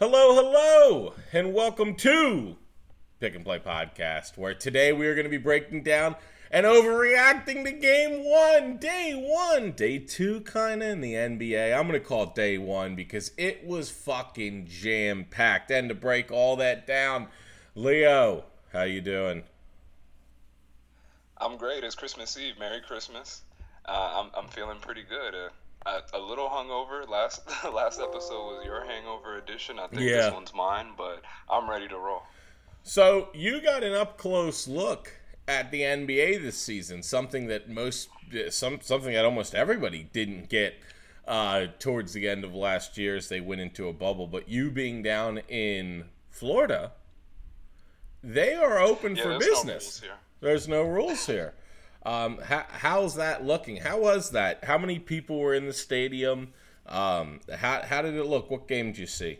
Hello, hello, and welcome to Pick and Play Podcast, where today we are going to be breaking down and overreacting to game one, day one, day two, kind of in the NBA. I'm going to call it day one because it was fucking jam packed. And to break all that down, Leo, how you doing? I'm great. It's Christmas Eve. Merry Christmas. Uh, I'm I'm feeling pretty good. Uh, a, a, little hungover. Last last episode was your hangover edition. I think yeah. this one's mine, but I'm ready to roll. So you got an up close look at the NBA this season, something that most some something that almost everybody didn't get uh, towards the end of last year as they went into a bubble. But you being down in Florida, they are open yeah, for business. No there's no rules here. Um, how, how's that looking? How was that? How many people were in the stadium? Um, how, how did it look? What game did you see?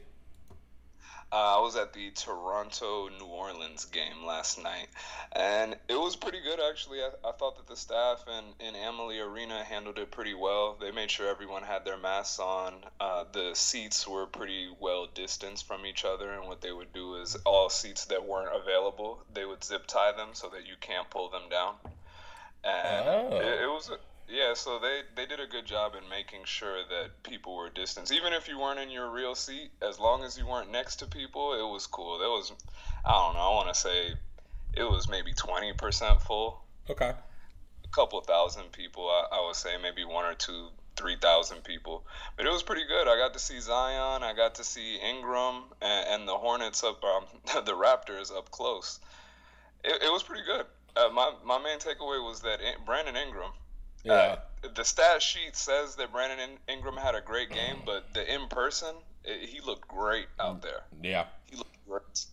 Uh, I was at the Toronto New Orleans game last night, and it was pretty good actually. I, I thought that the staff in, in Amalie Arena handled it pretty well. They made sure everyone had their masks on. Uh, the seats were pretty well distanced from each other, and what they would do is all seats that weren't available, they would zip tie them so that you can't pull them down. And oh. it, it was. A, yeah, so they, they did a good job in making sure that people were distanced. Even if you weren't in your real seat, as long as you weren't next to people, it was cool. There was, I don't know, I want to say it was maybe 20% full. Okay. A couple thousand people, I, I would say maybe one or two, 3,000 people. But it was pretty good. I got to see Zion, I got to see Ingram, and, and the Hornets up, um, the Raptors up close. It, it was pretty good. Uh, my, my main takeaway was that Brandon Ingram, yeah. Uh, the stat sheet says that Brandon Ingram had a great game, but the in person, he looked great out there. Yeah, he looked great.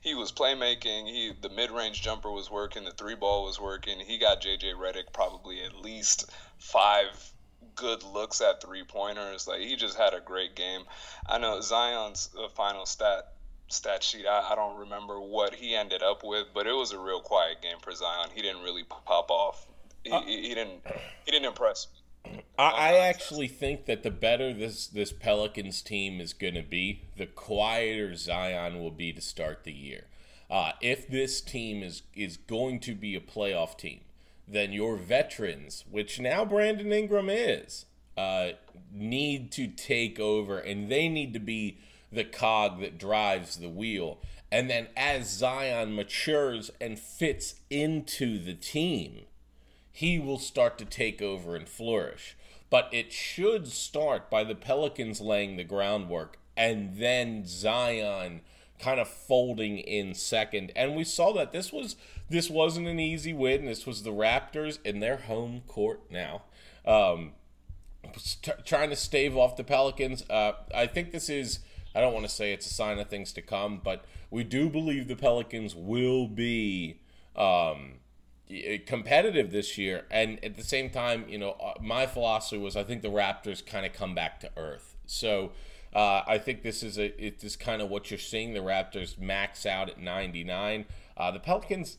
He was playmaking. He the mid range jumper was working. The three ball was working. He got JJ Redick probably at least five good looks at three pointers. Like he just had a great game. I know Zion's uh, final stat stat sheet. I, I, don't remember what he ended up with, but it was a real quiet game for Zion. He didn't really pop off he, uh, he didn't he didn't impress me. I, I actually think that the better this this Pelicans team is going to be, the quieter Zion will be to start the year. Uh, if this team is is going to be a playoff team, then your veterans, which now Brandon Ingram is, uh, need to take over, and they need to be the cog that drives the wheel. And then as Zion matures and fits into the team, he will start to take over and flourish. But it should start by the Pelicans laying the groundwork and then Zion kind of folding in second. And we saw that this was this wasn't an easy win. This was the Raptors in their home court now. Um, t- trying to stave off the Pelicans. Uh, I think this is I don't want to say it's a sign of things to come, but we do believe the Pelicans will be um, competitive this year. And at the same time, you know, uh, my philosophy was I think the Raptors kind of come back to earth. So uh, I think this is a it is kind of what you're seeing. The Raptors max out at 99. Uh, the Pelicans,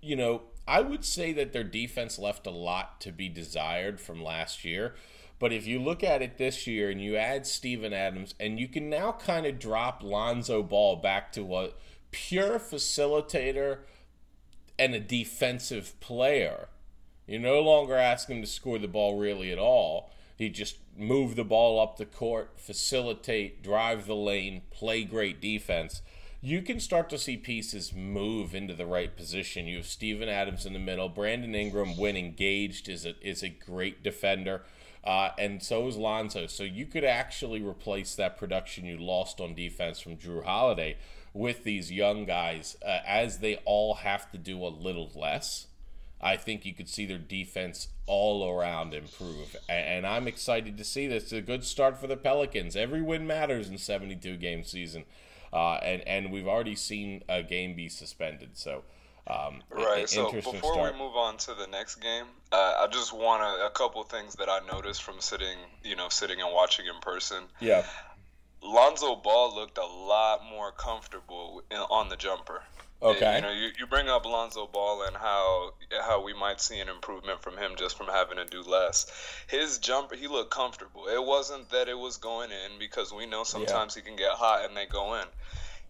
you know, I would say that their defense left a lot to be desired from last year. But if you look at it this year and you add Steven Adams, and you can now kind of drop Lonzo Ball back to a pure facilitator and a defensive player. You no longer ask him to score the ball really at all. He just move the ball up the court, facilitate, drive the lane, play great defense. You can start to see pieces move into the right position. You have Steven Adams in the middle. Brandon Ingram, when engaged, is a is a great defender. Uh, and so is Lonzo. So you could actually replace that production you lost on defense from Jrue Holiday with these young guys uh, as they all have to do a little less. I think you could see their defense all around improve. And I'm excited to see this. It's a good start for the Pelicans. Every win matters in 72 game season. Uh, and, and we've already seen a game be suspended. So, um, right. So before start. we move on to the next game, uh, I just want a couple things that I noticed from sitting, you know, sitting and watching in person. Yeah. Lonzo Ball looked a lot more comfortable in, on the jumper. Okay. You know, you, you bring up Lonzo Ball and how how we might see an improvement from him just from having to do less. His jumper, he looked comfortable. It wasn't that it was going in because we know sometimes yeah. he can get hot and they go in.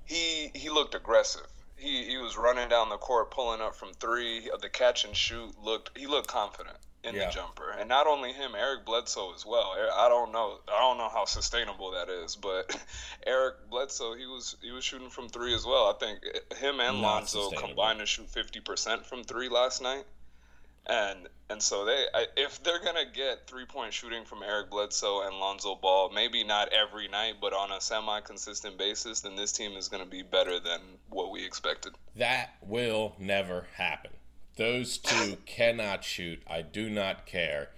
He he looked aggressive. He he was running down the court, pulling up from three. The catch and shoot looked. He looked confident in yeah. the jumper, and not only him, Eric Bledsoe as well. Er, I don't know, I don't know how sustainable that is, but Eric Bledsoe, he was he was shooting from three as well. I think him and Not Lonzo combined to shoot fifty percent from three last night, and and so they, if they're gonna get three point shooting from Eric Bledsoe and Lonzo Ball, maybe not every night, but on a semi consistent basis, then this team is gonna be better than what we expected. That will never happen. Those two cannot shoot. I do not care.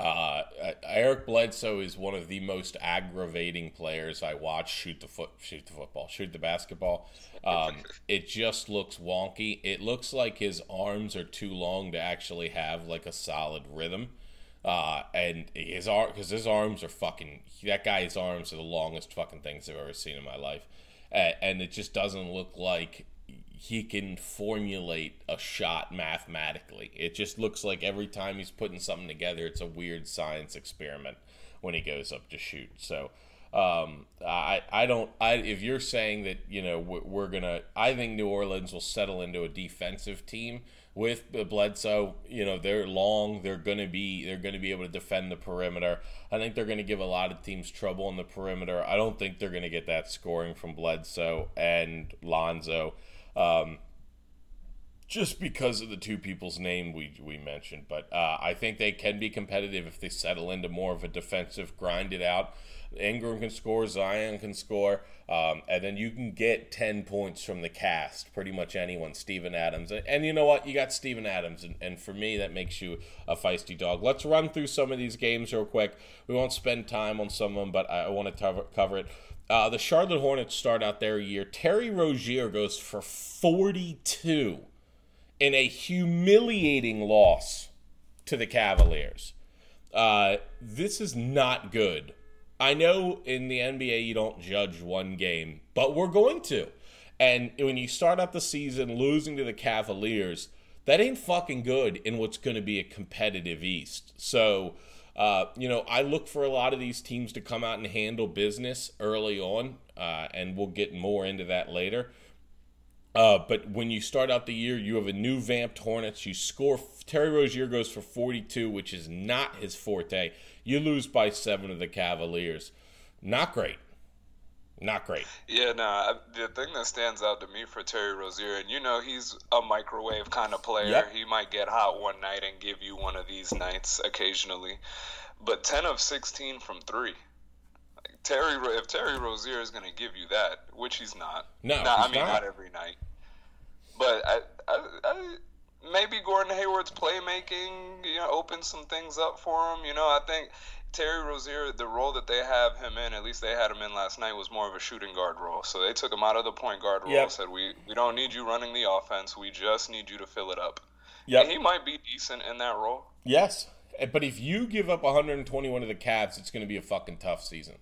Uh, Eric Bledsoe is one of the most aggravating players I watch shoot the foot, shoot the football, shoot the basketball. Um, it just looks wonky. It looks like his arms are too long to actually have like a solid rhythm. Uh, and his arm, because his arms are fucking. That guy's arms are the longest fucking things I've ever seen in my life, uh, and it just doesn't look like he can formulate a shot mathematically. It just looks like every time he's putting something together, it's a weird science experiment when he goes up to shoot. So um, I I don't I if you're saying that you know we're, gonna I think New Orleans will settle into a defensive team with Bledsoe. You know they're long. They're gonna be they're gonna be able to defend the perimeter. I think they're gonna give a lot of teams trouble on the perimeter. I don't think they're gonna get that scoring from Bledsoe and Lonzo um, just because of the two people's name we, we mentioned. But uh, I think they can be competitive if they settle into more of a defensive, grind it out. Ingram can score, Zion can score, um, and then you can get 10 points from the cast, pretty much anyone, Steven Adams. And, and you know what? You got Steven Adams, and, and for me, that makes you a feisty dog. Let's run through some of these games real quick. We won't spend time on some of them, but I, I want to cover, cover it. Uh, the Charlotte Hornets start out their year. Terry Rozier goes for 42 in a humiliating loss to the Cavaliers. Uh, this is not good. I know in the NBA you don't judge one game, but we're going to. And when you start out the season losing to the Cavaliers, that ain't fucking good in what's going to be a competitive East. So uh, you know, I look for a lot of these teams to come out and handle business early on, uh, and we'll get more into that later. Uh, but when you start out the year, you have a new vamped Hornets. You score. Terry Rozier goes for 42, which is not his forte. You lose by seven to the Cavaliers. Not great. Not great. Yeah, no. The thing that stands out to me for Terry Rozier, and you know, he's a microwave kind of player. Yep. He might get hot one night and give you one of these nights occasionally, but ten of sixteen from three. Terry, if Terry Rozier is going to give you that, which he's not. No, not, I mean not. not every night. But I, I, I, maybe Gordon Hayward's playmaking, you know, opens some things up for him. You know, I think Terry Rozier, the role that they have him in, at least they had him in last night, was more of a shooting guard role. So they took him out of the point guard role. Yep. Said we we don't need you running the offense. We just need you to fill it up. Yeah, he might be decent in that role. Yes, eh, but if you give up 121 to the Cavs, it's going to be a fucking tough season.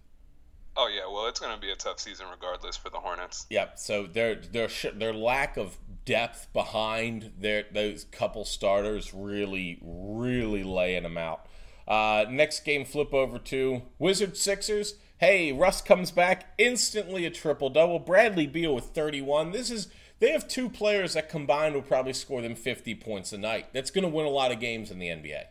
Oh yeah, well it's going to be a tough season regardless for the Hornets. Yep. So their their their lack of depth behind their those couple starters really really laying them out. Uh, next game, flip over to Wizards Sixers. Hey, Russ comes back instantly a triple double. Bradley Beal with 31. This is they have two players that combined will probably score them 50 points a night. That's going to win a lot of games in the NBA.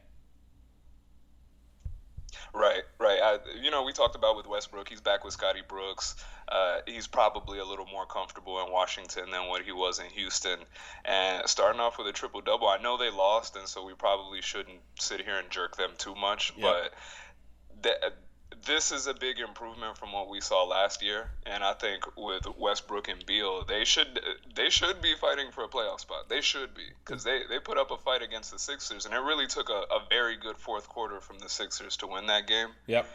Right, right. I, you know, we talked about with Westbrook. He's back with Scotty Brooks. Uh, he's probably a little more comfortable in Washington than what he was in Houston. And starting off with a triple double, I know they lost, and so we probably shouldn't sit here and jerk them too much. Yep. But that this is a big improvement from what we saw last year, and I think with Westbrook and Beal, they should they should be fighting for a playoff spot. They should be because they, they put up a fight against the Sixers, and it really took a, a very good fourth quarter from the Sixers to win that game. Yep.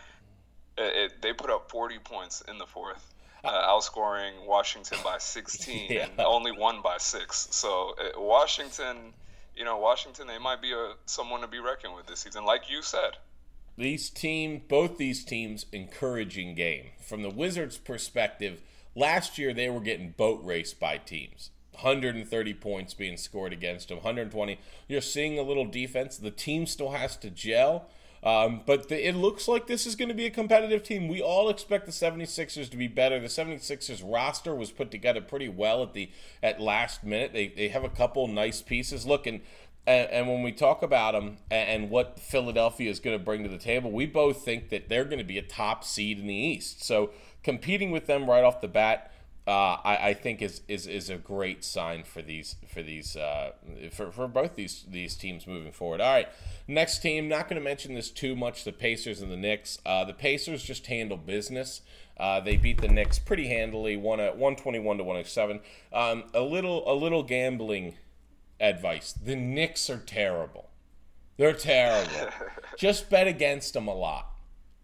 It, it, they put up 40 points in the fourth, uh, outscoring Washington by 16, yeah. and only won by six. So uh, Washington, you know, Washington, they might be a someone to be reckoned with this season, like you said these team, both these teams, encouraging game from the Wizards' perspective. Last year they were getting boat raced by teams. 130 points being scored against them, 120. You're seeing a little defense. The team still has to gel. Um, but the, it looks like this is going to be a competitive team. We all expect the 76ers to be better. The 76ers roster was put together pretty well at the at last minute. They, they have a couple nice pieces. Look, and, and, and when we talk about them and, and what Philadelphia is going to bring to the table, we both think that they're going to be a top seed in the East. So competing with them right off the bat – uh, I, I, think is, is is a great sign for these for these uh, for, for both these these teams moving forward. All right, next team. Not going to mention this too much. The Pacers and the Knicks. Uh, the Pacers just handle business. Uh, they beat the Knicks pretty handily, one at twenty one to 107. Um, a little a little gambling advice. The Knicks are terrible. They're terrible. just bet against them a lot.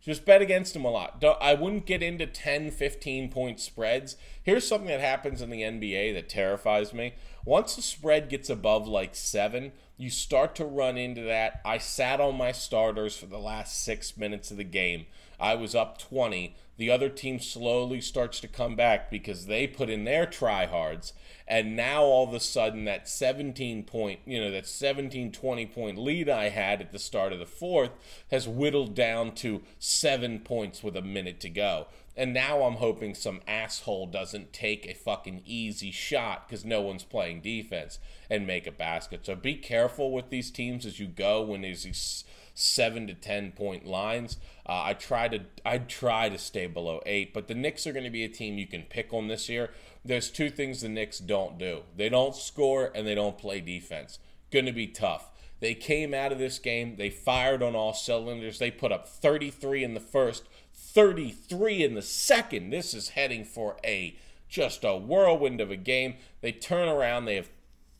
Just bet against them a lot. Don't, I wouldn't get into 10, 15 point spreads. Here's something that happens in the NBA that terrifies me. Once the spread gets above like seven, you start to run into that. I sat on my starters for the last six minutes of the game. I was up 20. The other team slowly starts to come back because they put in their tryhards and now all of a sudden that 17 point you know that 17 20 point lead i had at the start of the fourth has whittled down to seven points with a minute to go and now i'm hoping some asshole doesn't take a fucking easy shot because no one's playing defense and make a basket so be careful with these teams as you go when there's these seven to ten point lines. Uh, I try to I try to stay below eight, but the Knicks are going to be a team you can pick on this year there's two things the Knicks don't do they don't score and they don't play defense. Going to be tough. They came out of this game, they fired on all cylinders. They put up 33 in the first, 33 in the second. This is heading for a just a whirlwind of a game. They turn around, they have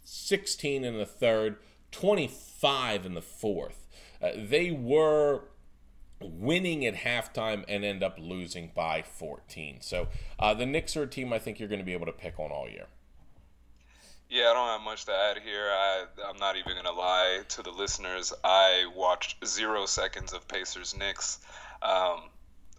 16 in the third, 25 in the fourth. Uh, they were winning at halftime and end up losing by 14. So uh, the Knicks are a team I think you're going to be able to pick on all year. Yeah, I don't have much to add here. I, I'm not even going to lie to the listeners. I watched zero seconds of Pacers Knicks. Um,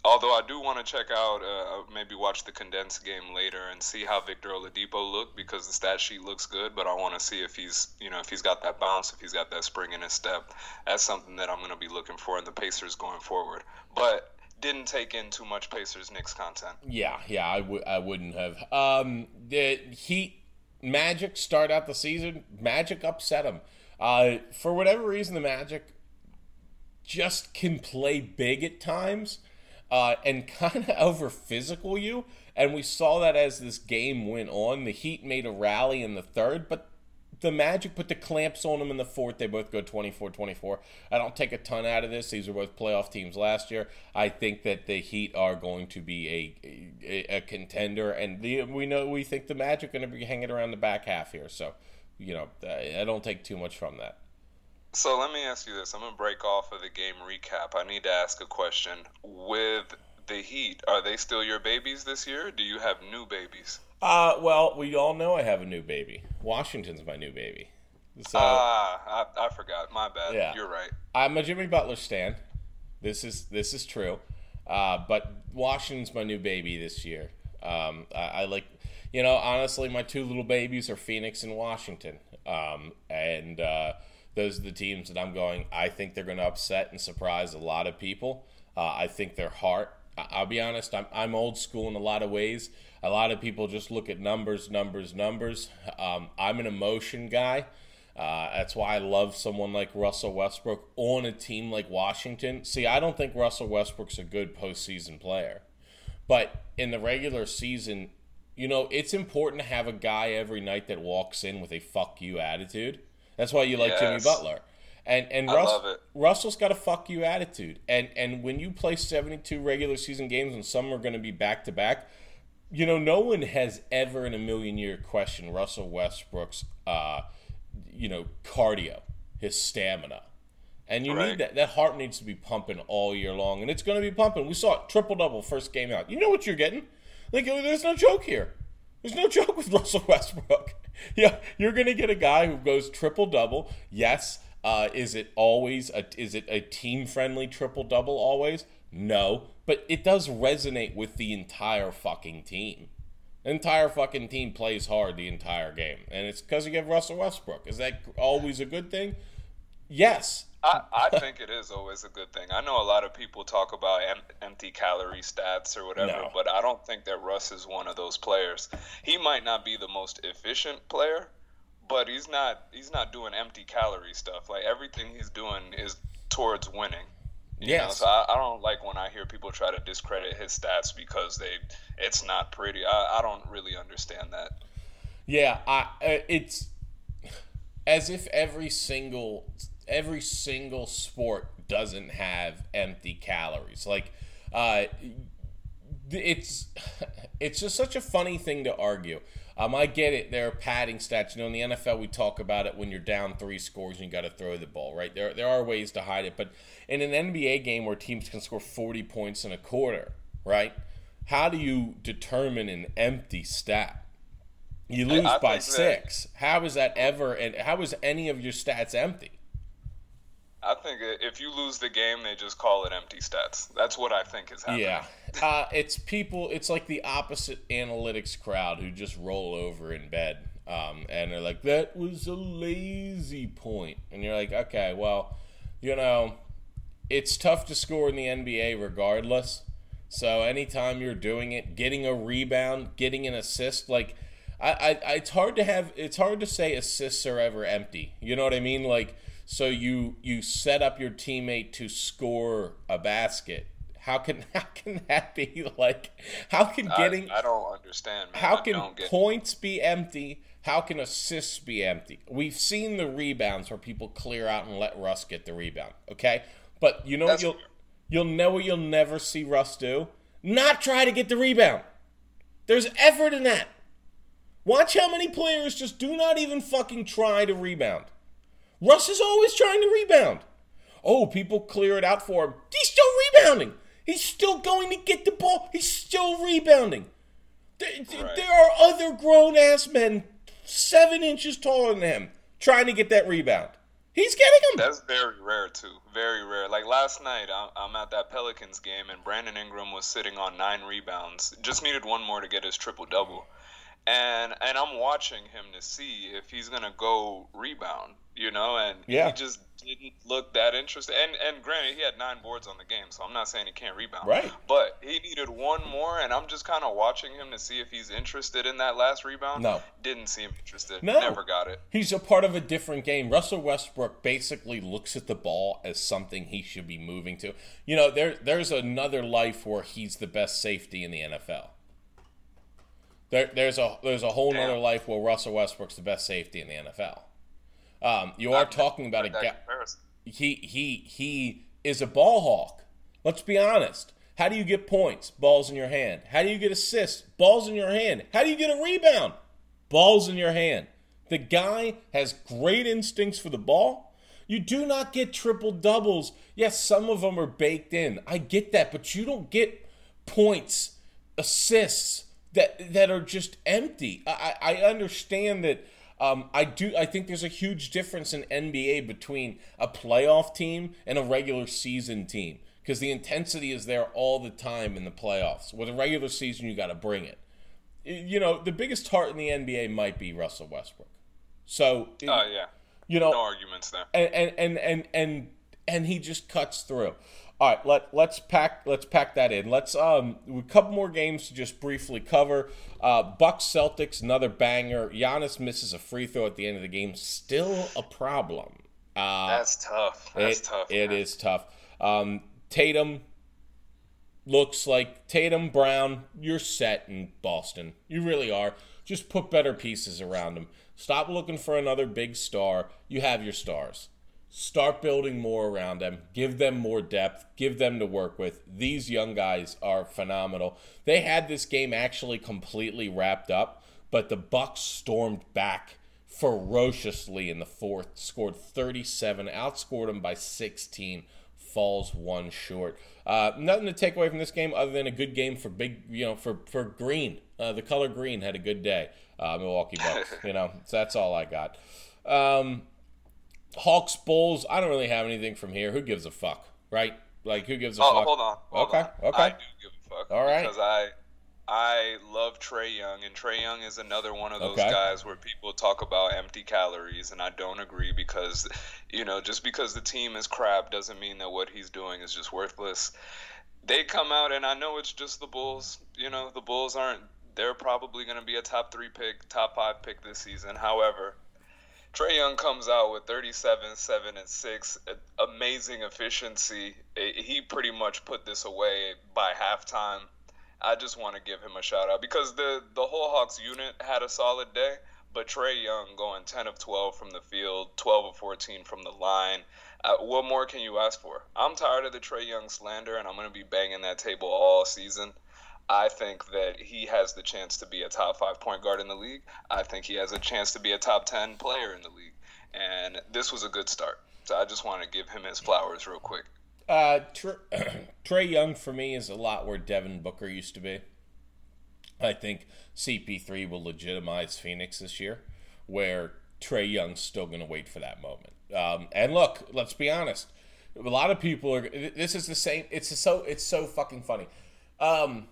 Although I do want to check out, uh, uh, maybe watch the condensed game later and see how Victor Oladipo looked because the stat sheet looks good. But I want to see if he's, you know, if he's got that bounce, if he's got that spring in his step. That's something that I'm going to be looking for in the Pacers going forward. But didn't take in too much Pacers Knicks content. Yeah, yeah, I would, I wouldn't have. Um, the Heat Magic start out the season. Magic upset them. Uh, for whatever reason, the Magic just can play big at times uh, and kind of over physical you. And we saw that as this game went on. The Heat made a rally in the third, but the Magic put the clamps on them in the fourth. They both go 24 24. I don't take a ton out of this. These were both playoff teams last year. I think that the Heat are going to be a, a, a contender, and the, we know we think the Magic are going to be hanging around the back half here. So, you know, I don't take too much from that. So let me ask you this. I'm going to break off of the game recap. I need to ask a question. With the Heat, are they still your babies this year? do you have new babies? Uh, well, we all know I have a new baby. Washington's my new baby. So, ah, I, I forgot. My bad. Yeah. You're right. I'm a Jimmy Butler stan. This is this is true. Uh, but Washington's my new baby this year. Um, I, I, like, you know, honestly, my two little babies are Phoenix and Washington. Um, and uh, those are the teams that I'm going. I think they're going to upset and surprise a lot of people. Uh, I think their heart. I'll be honest. I'm I'm old school in a lot of ways. A lot of people just look at numbers, numbers, numbers. Um, I'm an emotion guy. Uh, that's why I love someone like Russell Westbrook on a team like Washington. See, I don't think Russell Westbrook's a good postseason player, but in the regular season, you know, it's important to have a guy every night that walks in with a "fuck you" attitude. That's why you like yes. Jimmy Butler. And and Russ, Russell's got a fuck you attitude. And and when you play 72 regular season games and some are going to be back to back, you know, no one has ever in a million year questioned Russell Westbrook's uh, you know, cardio, his stamina. And you right. need that. That heart needs to be pumping all year long, and it's going to be pumping. We saw it triple double first game out. You know what you're getting? Like, there's no joke here. There's no joke with Russell Westbrook. yeah, you're going to get a guy who goes triple double. Yes. Uh, is it always a, is it a team friendly triple double always? No, but it does resonate with the entire fucking team. entire fucking team plays hard the entire game, and it's because you have Russell Westbrook. Is that always a good thing? Yes. I, I think it is always a good thing. I know a lot of people talk about em- empty calorie stats or whatever, No. but I don't think that Russ is one of those players. He might not be the most efficient player, but he's not he's not doing empty calorie stuff. Like everything he's doing is towards winning. You know, Yes. so I, I don't like when I hear people try to discredit his stats because they it's not pretty. I, I don't really understand that. Yeah, I uh, it's as if every single every single sport doesn't have empty calories. Like uh it's it's just such a funny thing to argue. Um, I get it. There are padding stats. You know, in the NFL, we talk about it when you're down three scores and you got to throw the ball, right? There, there are ways to hide it. But in an NBA game where teams can score 40 points in a quarter, right? How do you determine an empty stat? You lose I by think that- six. How is that ever? And how is any of your stats empty? I think if you lose the game, they just call it empty stats. That's what I think is happening. Yeah, uh, it's people. It's like the opposite analytics crowd who just roll over in bed, um, and they're like, "That was a lazy point," and you're like, "Okay, well, you know, it's tough to score in the NBA regardless. So anytime you're doing it, getting a rebound, getting an assist, like." I, I, it's hard to have it's hard to say assists are ever empty. You know what I mean? Like so you you set up your teammate to score a basket. How can how can that be like how can getting I, I don't understand. Man. how I can points be empty? How can assists be empty? We've seen the rebounds where people clear out and let Russ get the rebound. Okay, but you know That's what you'll you'll know what you'll never see Russ do? Not try to get the rebound. There's effort in that. Watch how many players just do not even fucking try to rebound. Russ is always trying to rebound. Oh, people clear it out for him. He's still rebounding. He's still going to get the ball. He's still rebounding. There, Right. there are other grown ass men seven inches taller than him trying to get that rebound. He's getting them. That's very rare too. Very rare. Like last night, I'm, I'm at that Pelicans game, and Brandon Ingram was sitting on nine rebounds. Just needed one more to get his triple double, and and I'm watching him to see if he's gonna go rebound. You know, and Yeah. he just didn't look that interested. And and granted, he had nine boards on the game, so I'm not saying he can't rebound. Right. But he needed one more, and I'm just kind of watching him to see if he's interested in that last rebound. No. Didn't seem interested. No. Never got it. He's a part of a different game. Russell Westbrook basically looks at the ball as something he should be moving to. You know, there there's another life where he's the best safety in the NFL. There, there's a there's a whole Damn. nother life where Russell Westbrook's the best safety in the NFL. Um, you are talking about a guy. He he he is a ball hawk. Let's be honest. How do you get points? Balls in your hand. How do you get assists? Balls in your hand. How do you get a rebound? Balls in your hand. The guy has great instincts for the ball. You do not get triple doubles. Yes, some of them are baked in. I get that, but you don't get points, assists that that are just empty. I, I I understand that. Um, I do. I think there's a huge difference in NBA between a playoff team and a regular season team because the intensity is there all the time in the playoffs. With a regular season, you got to bring it. You know, the biggest heart in the NBA might be Russell Westbrook. So, Oh yeah. you know, No arguments there. and and and and and, and he just cuts through. All right, let let's pack let's pack that in. Let's um a couple more games to just briefly cover. Uh, Bucks Celtics another banger. Giannis misses a free throw at the end of the game. Still a problem. Uh, That's tough. That's it, tough. It man. is tough. Um, Tatum looks like Tatum Brown. You're set in Boston. You really are. Just put better pieces around him. Stop looking for another big star. You have your stars. Start building more around them. Give them more depth. Give them to work with. These young guys are phenomenal. They had this game actually completely wrapped up, but the Bucks stormed back ferociously in the fourth, scored 37, outscored them by 16, falls one short. Uh, nothing to take away from this game other than a good game for big, you know, for for green. Uh, the color green had a good day. Uh, Milwaukee Bucks, you know, so that's all I got. Um, Hawks Bulls. I don't really have anything from here. Who gives a fuck, right? Like who gives a fuck? Oh, fuck? hold on. Hold Okay, on. okay. I do give a fuck. All right. Because I, I love Trae Young, and Trae Young is another one of those okay. guys where people talk about empty calories, and I don't agree because, you know, just because the team is crap doesn't mean that what he's doing is just worthless. They come out, and I know it's just the Bulls. You know, the Bulls aren't. They're probably going to be a top three pick, top five pick this season. However, Trae Young comes out with 37, 7, and 6. Amazing efficiency. He pretty much put this away by halftime. I just want to give him a shout out because the, the whole Hawks unit had a solid day, but Trae Young going 10 of 12 from the field, 12 of 14 from the line. Uh, what more can you ask for? I'm tired of the Trae Young slander, and I'm going to be banging that table all season. I think that he has the chance to be a top five point guard in the league. I think he has a chance to be a top 10 player in the league. And this was a good start. So I just want to give him his flowers real quick. Uh, Trae Young for me is a lot where Devin Booker used to be. I think CP3 will legitimize Phoenix this year, where Trae Young's still going to wait for that moment. Um, and look, let's be honest. A lot of people are. This is the same. It's so. It's so fucking funny. Um,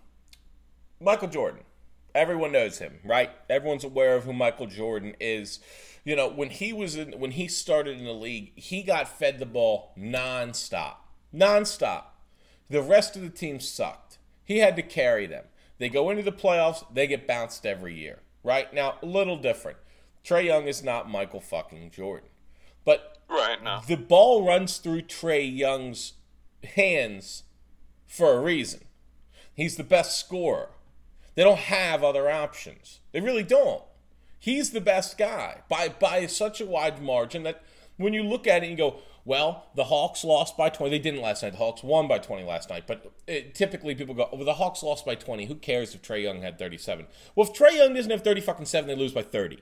Michael Jordan. Everyone knows him, right? Everyone's aware of who Michael Jordan is. You know, when he was in, when he started in the league, he got fed the ball nonstop, nonstop. The rest of the team sucked. He had to carry them. They go into the playoffs, they get bounced every year, right? Now, a little different. Trae Young is not Michael fucking Jordan, but right now the ball runs through Trae Young's hands for a reason. He's the best scorer. They don't have other options. They really don't. He's the best guy by by such a wide margin that when you look at it, and you go, well, the Hawks lost by 20. They didn't last night. The Hawks won by 20 last night. But it, typically people go, well, the Hawks lost by 20. Who cares if Trae Young had 37? Well, if Trae Young doesn't have 30 fucking 7, they lose by 30.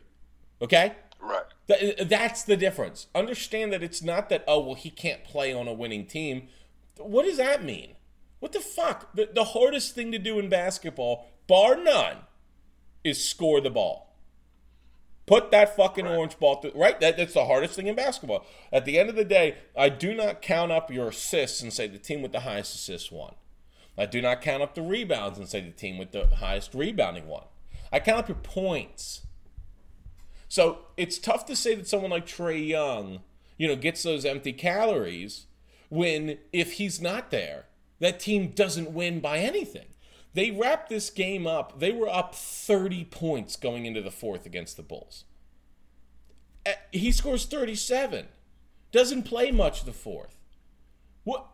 Okay? Right. Th- uh, that's the difference. Understand that it's not that, oh, well, he can't play on a winning team. What does that mean? What the fuck? The, the hardest thing to do in basketball bar none, is score the ball. Put that fucking orange ball through, right? That, that's the hardest thing in basketball. At the end of the day, I do not count up your assists and say the team with the highest assists won. I do not count up the rebounds and say the team with the highest rebounding won. I count up your points. So it's tough to say that someone like Trae Young, you know, gets those empty calories when if he's not there, that team doesn't win by anything. They wrapped this game up. They were up 30 points going into the fourth against the Bulls. He scores 37. Doesn't play much the fourth. What?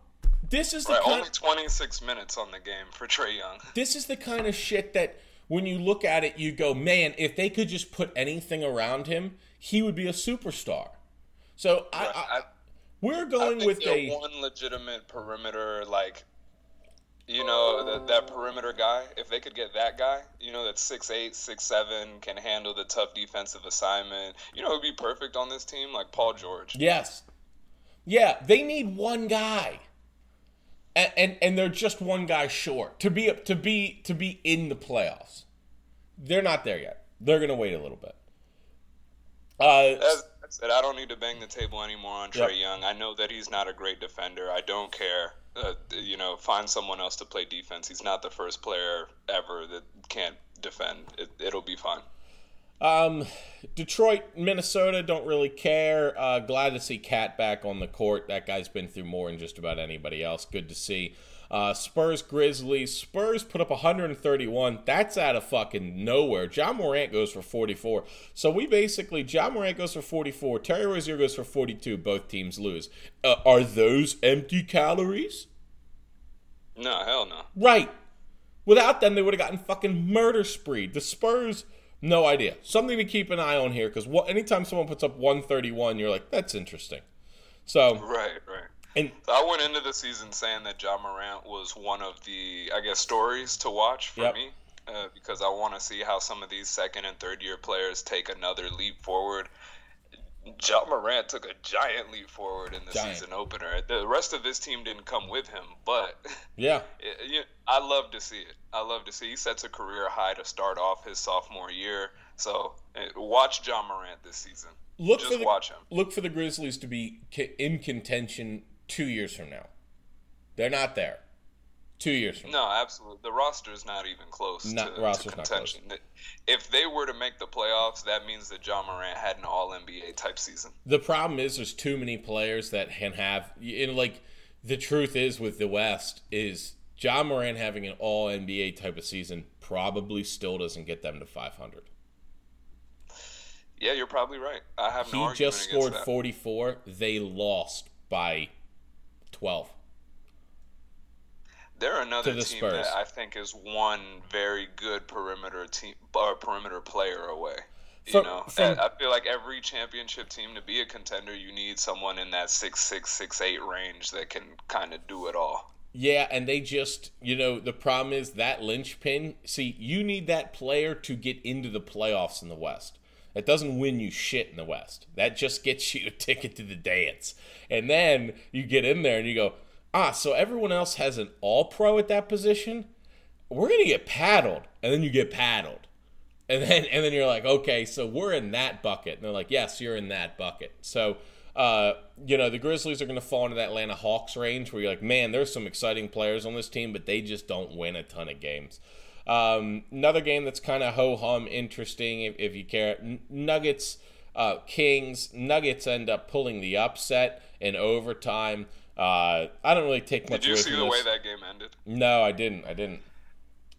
This is the right, kind only 26 minutes on the game for Trae Young. This is the kind of shit that when you look at it, you go, man, if they could just put anything around him, he would be a superstar. So I, I, I we're going with a one legitimate perimeter like you know, that, that perimeter guy, if they could get that guy, you know, that's six eight, six seven, can handle the tough defensive assignment, you know, it would be perfect on this team, like Paul George. Yes. Yeah, they need one guy. And, and and they're just one guy short to be to be to be in the playoffs. They're not there yet. They're gonna wait a little bit. Uh, As, I said, I don't need to bang the table anymore on Trae yep. Young. I know that he's not a great defender. I don't care uh, you know, find someone else to play defense. He's not the first player ever that can't defend. It, it'll be fine. Um, Detroit, Minnesota don't really care. Uh, glad to see KAT back on the court. That guy's been through more than just about anybody else. Good to see. Uh, Spurs, Grizzlies. Spurs put up 131. That's out of fucking nowhere. Ja Morant goes for 44. So we basically, Ja Morant goes for 44. Terry Rozier goes for 42. Both teams lose. Uh, are those empty calories? No, hell no. Right. Without them, they would have gotten fucking murder spree. The Spurs, no idea. Something to keep an eye on here because anytime someone puts up 131, you're like, that's interesting. So right, right. And so I went into the season saying that Ja Morant was one of the, I guess, stories to watch for yep. me. Uh, because I want to see how some of these second and third year players take another leap forward. Ja Morant took a giant leap forward in the giant. season opener. The rest of this team didn't come with him, but yeah, it, I love to see it. I love to see. He sets a career high to start off his sophomore year. So eh, watch Ja Morant this season. Look Just for the, watch him. Look for the Grizzlies to be in contention two years from now. They're not there. Two years from no, absolutely. The roster is not even close not, to, roster's to contention. Not close. If they were to make the playoffs, that means that Ja Morant had an All NBA type season. The problem is there's too many players that can have. Know, like the truth is with the West is Ja Morant having an All NBA type of season probably still doesn't get them to 500. Yeah, you're probably right. I have no He just scored 44. They lost by 12. They're another the team Spurs. that I think is one very good perimeter team or perimeter player away. You from, know, from, I feel like every championship team to be a contender, you need someone in that six six six eight range that can kind of do it all. Yeah, and they just, you know, the problem is that linchpin. See, you need that player to get into the playoffs in the West. That doesn't win you shit in the West. That just gets you a ticket to the dance. And then you get in there and you go, ah, so everyone else has an all pro at that position. We're gonna get paddled, and then you get paddled, and then and then you're like, okay, so we're in that bucket, and they're like, yes, you're in that bucket. So, uh, you know, the Grizzlies are gonna fall into that Atlanta Hawks range where you're like, man, there's some exciting players on this team, but they just don't win a ton of games. Um, another game that's kind of ho hum interesting if, if you care. Nuggets, uh, Kings. Nuggets end up pulling the upset in overtime. Uh, I don't really take much. Did you see the this. way that game ended? No, I didn't. I didn't.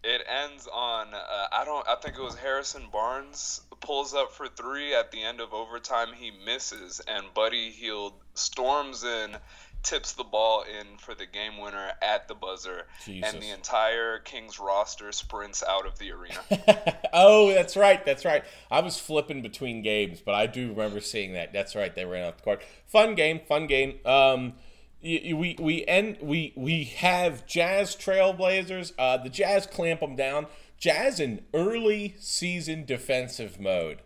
It ends on uh, I don't I think it was Harrison Barnes pulls up for three at the end of overtime. He misses, and Buddy Hield storms in, tips the ball in for the game winner at the buzzer, Jesus. and the entire Kings roster sprints out of the arena. oh, that's right, that's right. I was flipping between games, but I do remember seeing that. That's right, they ran out the court. Fun game, fun game. Um, we we end we we have Jazz Trailblazers. Uh, the Jazz clamp them down. Jazz in early season defensive mode.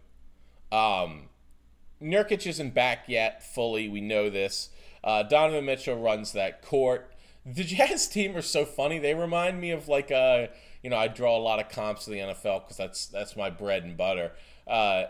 Um, Nurkic isn't back yet fully. We know this. Uh, Donovan Mitchell runs that court. The Jazz team are so funny. They remind me of like a uh, you know I draw a lot of comps to the NFL because that's that's my bread and butter. Uh,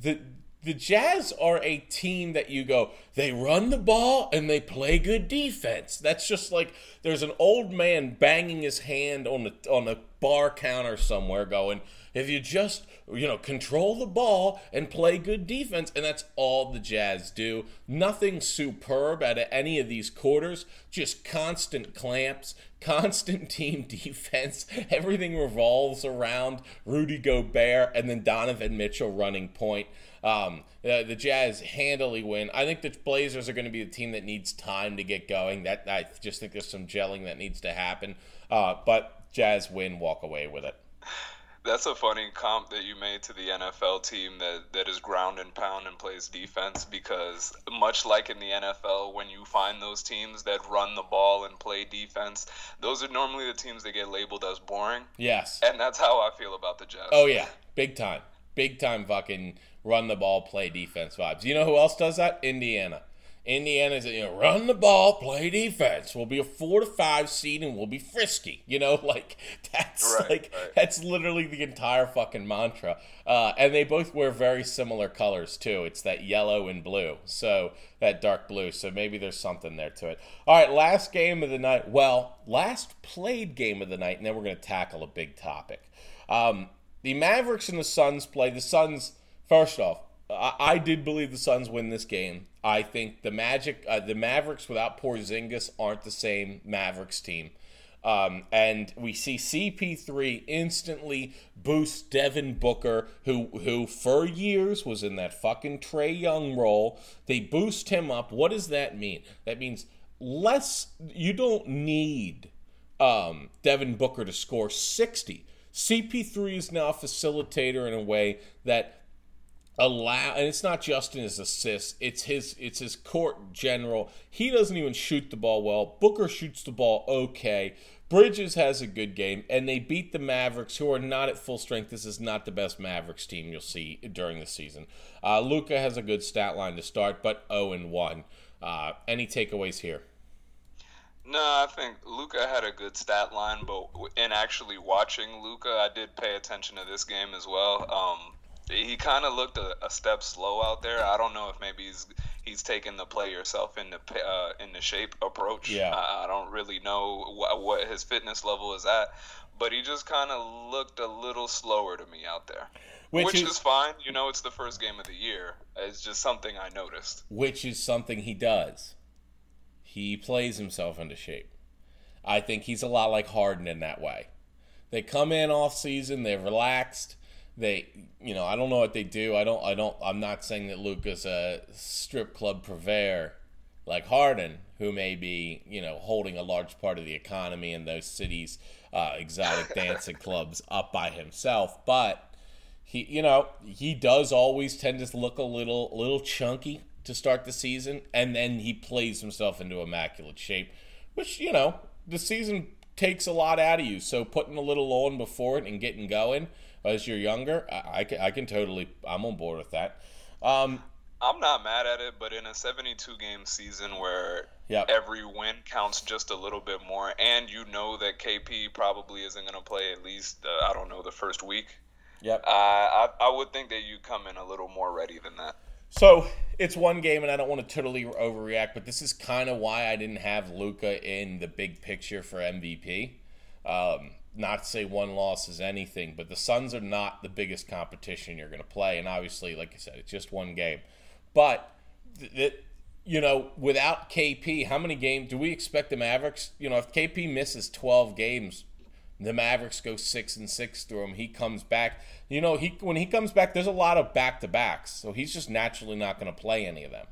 the the Jazz are a team that you go, they run the ball and they play good defense. That's just like there's an old man banging his hand on the on a bar counter somewhere going, if you just, you know, control the ball and play good defense, and that's all the Jazz do. Nothing superb out of any of these quarters, just constant clamps, constant team defense. Everything revolves around Rudy Gobert and then Donovan Mitchell running point. Um, the, the Jazz handily win. I think the Blazers are going to be the team that needs time to get going. That I just think there's some gelling that needs to happen. Uh, but Jazz win, walk away with it. That's a funny comp that you made to the NFL team that, that is ground and pound and plays defense because much like in the NFL, when you find those teams that run the ball and play defense, those are normally the teams that get labeled as boring. Yes. And that's how I feel about the Jets. Oh yeah, big time, big time fucking run the ball, play defense vibes. You know who else does that? Indiana. Indiana's you know run the ball, play defense. We'll be a four to five seed and we'll be frisky. You know, like that's right, like right. that's literally the entire fucking mantra. Uh, and they both wear very similar colors too. It's that yellow and blue, so that dark blue. So maybe there's something there to it. All right, last game of the night. Well, last played game of the night, and then we're gonna tackle a big topic. Um, the Mavericks and the Suns play. The Suns First off, I, I did believe the Suns win this game. I think the Magic, uh, the Mavericks without Porzingis aren't the same Mavericks team. Um, and we see CP3 instantly boost Devin Booker, who who for years was in that fucking Trae Young role. They boost him up. What does that mean? That means less. You don't need um, Devin Booker to score 60. CP3 is now a facilitator in a way that allow and it's not just in his assists it's his it's his court general. He doesn't even shoot the ball well. Booker shoots the ball okay. Bridges has a good game and they beat the mavericks who are not at full strength. This is not the best mavericks team you'll see during the season. Uh, luka has a good stat line to start but 0 and 1 uh, any takeaways here? No, I think Luka had a good stat line, but in actually watching Luka, I did pay attention to this game as well. Um, he kind of looked a, a, step slow out there. I don't know if maybe he's he's taken the play yourself into uh, into shape approach. Yeah. I, I don't really know what, what his fitness level is at, but he just kind of looked a little slower to me out there. Which, which is, is, fine. You know, it's the first game of the year. It's just something I noticed. Which is something he does. He plays himself into shape. I think he's a lot like Harden in that way. They come in off season, they're relaxed. They, you know, I don't know what they do. I don't, I don't, I'm not saying that Luka's a strip club purveyor like Harden, who may be, you know, holding a large part of the economy in those cities' uh, exotic dancing clubs up by himself. But he, you know, he does always tend to look a little, little chunky to start the season, and then he plays himself into immaculate shape, which you know the season takes a lot out of you. So putting a little on before it and getting going as you're younger, I, I, can, I can totally, I'm on board with that. Um, I'm not mad at it, but in a 72 game season where yep. every win counts just a little bit more, and you know that KP probably isn't going to play at least, uh, I don't know, the first week. Yep. Uh, I, I would think that you come in a little more ready than that. So it's one game, and I don't want to totally overreact, but this is kind of why I didn't have Luka in the big picture for MVP. Um, not say one loss is anything, but the Suns are not the biggest competition you're going to play, and obviously, like I said, it's just one game. But that you know, without KP, how many games do we expect the Mavericks? You know, if KP misses 12 games, the Mavericks go six and six through him. He comes back. You know, he when he comes back, there's a lot of back to backs, so he's just naturally not going to play any of them.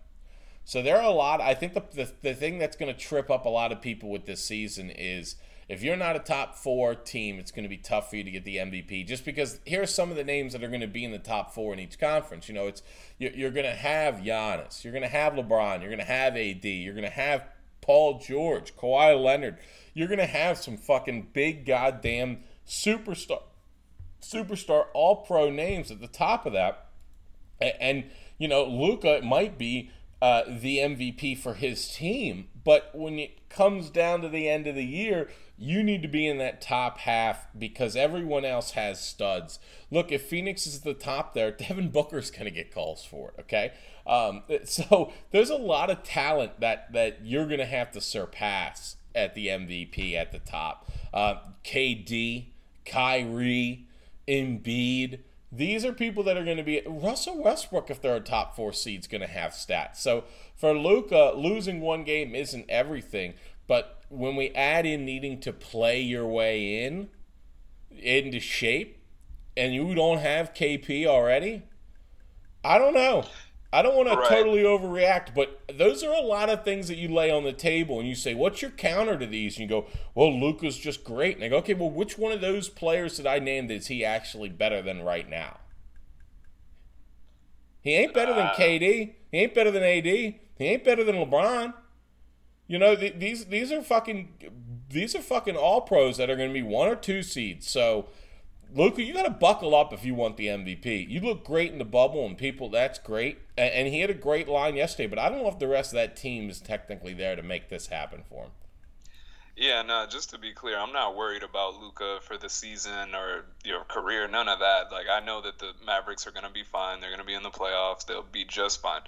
So there are a lot. I think the, the the thing that's going to trip up a lot of people with this season is if you're not a top four team, it's going to be tough for you to get the MVP. Just because here are some of the names that are going to be in the top four in each conference. You know, it's you're, going to have Giannis, you're going to have LeBron, you're going to have AD, you're going to have Paul George, Kawhi Leonard you're gonna have some fucking big goddamn superstar, superstar all pro names at the top of that, and, and you know Luka might be uh, the MVP for his team, but when it comes down to the end of the year, you need to be in that top half because everyone else has studs. Look, if Phoenix is at the top there, Devin Booker's going to get calls for it, okay? Um, so there's a lot of talent that, that you're going to have to surpass at the MVP at the top. Uh, KD, Kyrie, Embiid. These are people that are going to be Russell Westbrook if they're a top four seed is going to have stats. So for Luka, losing one game isn't everything. But when we add in needing to play your way in into shape, and you don't have KP already, I don't know. I don't want right. to totally overreact, but those are a lot of things that you lay on the table and you say, What's your counter to these? And you go, Well, Luka's just great. And I go, Okay, well, which one of those players that I named is he actually better than right now? He ain't better than uh, KD. He ain't better than AD. He ain't better than LeBron. You know, th- these these are fucking these are fucking all pros that are going to be one or two seeds. So Luka, you got to buckle up if you want the MVP. You look great in the bubble, and people, that's great. And, and, he had a great line yesterday, but I don't know if the rest of that team is technically there to make this happen for him. Yeah, no, just to be clear, I'm not worried about Luka for the season or your career, none of that. Like, I know that the Mavericks are going to be fine. They're going to be in the playoffs. They'll be just fine.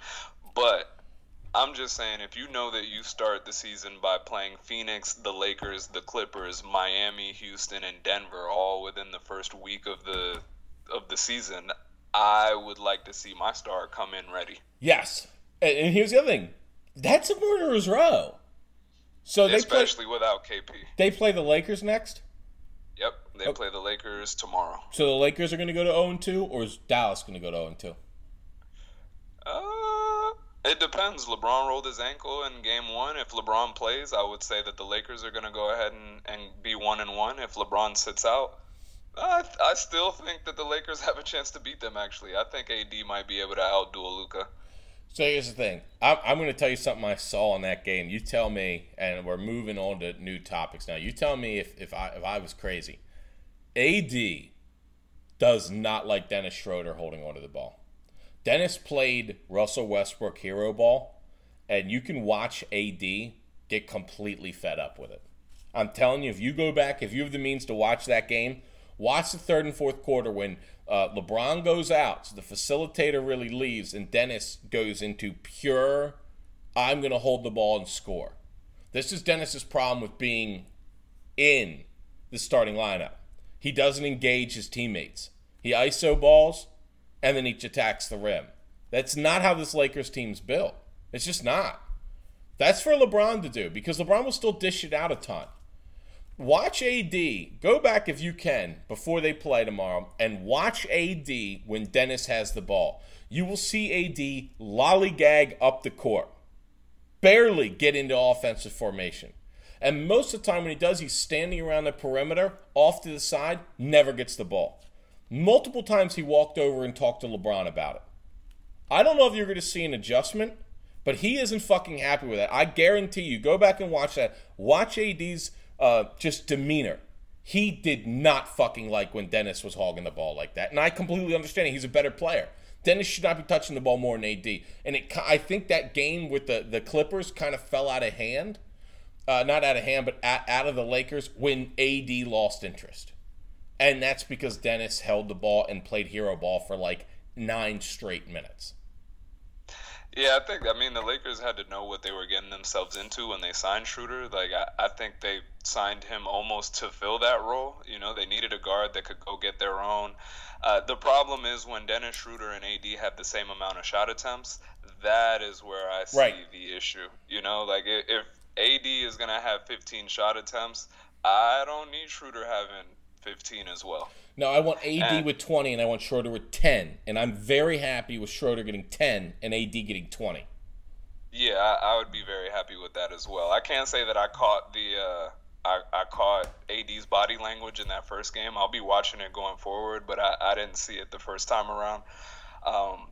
But I'm just saying, if you know that you start the season by playing Phoenix, the Lakers, the Clippers, Miami, Houston, and Denver all within the first week of the of the season, I would like to see my star come in ready. Yes, and here's the other thing: that's a murderer's row. So they especially play, without KP. They play the Lakers next. Yep, they play the Lakers tomorrow. So the Lakers are going to go to 0 2, or is Dallas going to go to 0 2? Uh, it depends. LeBron rolled his ankle in game one. If LeBron plays, I would say that the Lakers are going to go ahead and, and be one and one. If LeBron sits out, I, I still think that the Lakers have a chance to beat them, actually. I think AD might be able to outduel Luka. So here's the thing. I'm, I'm going to tell you something I saw in that game. You tell me, and we're moving on to new topics now. You tell me if, if, I, if I was crazy. AD does not like Dennis Schroeder holding onto the ball. Dennis played Russell Westbrook hero ball, and you can watch AD get completely fed up with it. I'm telling you, if you go back, if you have the means to watch that game, watch the third and fourth quarter when uh, LeBron goes out, so the facilitator really leaves, and Dennis goes into pure I'm going to hold the ball and score. This is Dennis's problem with being in the starting lineup. He doesn't engage his teammates. He ISO balls and then he attacks the rim. That's not how this Lakers team's built. It's just not. That's for LeBron to do because LeBron will still dish it out a ton. Watch AD. Go back if you can before they play tomorrow and watch AD when Dennis has the ball. You will see AD lollygag up the court, barely get into offensive formation. And most of the time when he does, he's standing around the perimeter, off to the side, never gets the ball. Multiple times he walked over and talked to LeBron about it. I don't know if you're going to see an adjustment, but he isn't fucking happy with that. I guarantee you, go back and watch that. Watch AD's uh, just demeanor. He did not fucking like when Dennis was hogging the ball like that. And I completely understand it. He's a better player. Dennis should not be touching the ball more than AD. And it, I think that game with the, the Clippers kind of fell out of hand. Uh, not out of hand, but out of the Lakers when AD lost interest. And that's because Dennis held the ball and played hero ball for like nine straight minutes. Yeah, I think I mean the Lakers had to know what they were getting themselves into when they signed Schroeder. Like I, I think they signed him almost to fill that role. You know, they needed a guard that could go get their own. Uh, the problem is when Dennis Schroeder and AD have the same amount of shot attempts. That is where I see right. the issue. You know, like if AD is gonna have 15 shot attempts, I don't need Schroeder having 15 as well. No, I want AD and, with 20 and I want Schroeder with 10. And I'm very happy with Schroeder getting 10 and AD getting 20. Yeah, I, I would be very happy with that as well. I can't say that I caught the uh, I, I caught AD's body language in that first game. I'll be watching it going forward, but I, I didn't see it the first time around. Um,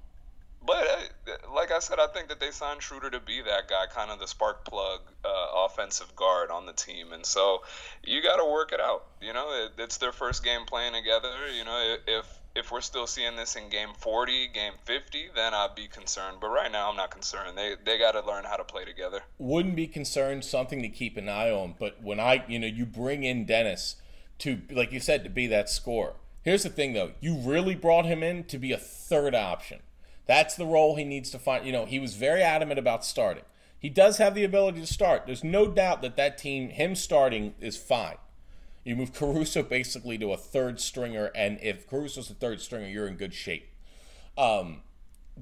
but uh, like I said, I think that they signed Schroeder to be that guy, kind of the spark plug uh, offensive guard on the team, and so you got to work it out. You know, it, it's their first game playing together. You know, if if we're still seeing this in game 40, game 50, then I'd be concerned. But right now, I'm not concerned. They they got to learn how to play together. Wouldn't be concerned. Something to keep an eye on. But when I, you know, you bring in Dennis to, like you said, to be that scorer. Here's the thing, though. You really brought him in to be a third option. That's the role he needs to find. You know, he was very adamant about starting. He does have the ability to start. There's no doubt that that team, him starting, is fine. You move Caruso basically to a third stringer, and if Caruso's a third stringer, you're in good shape. Um,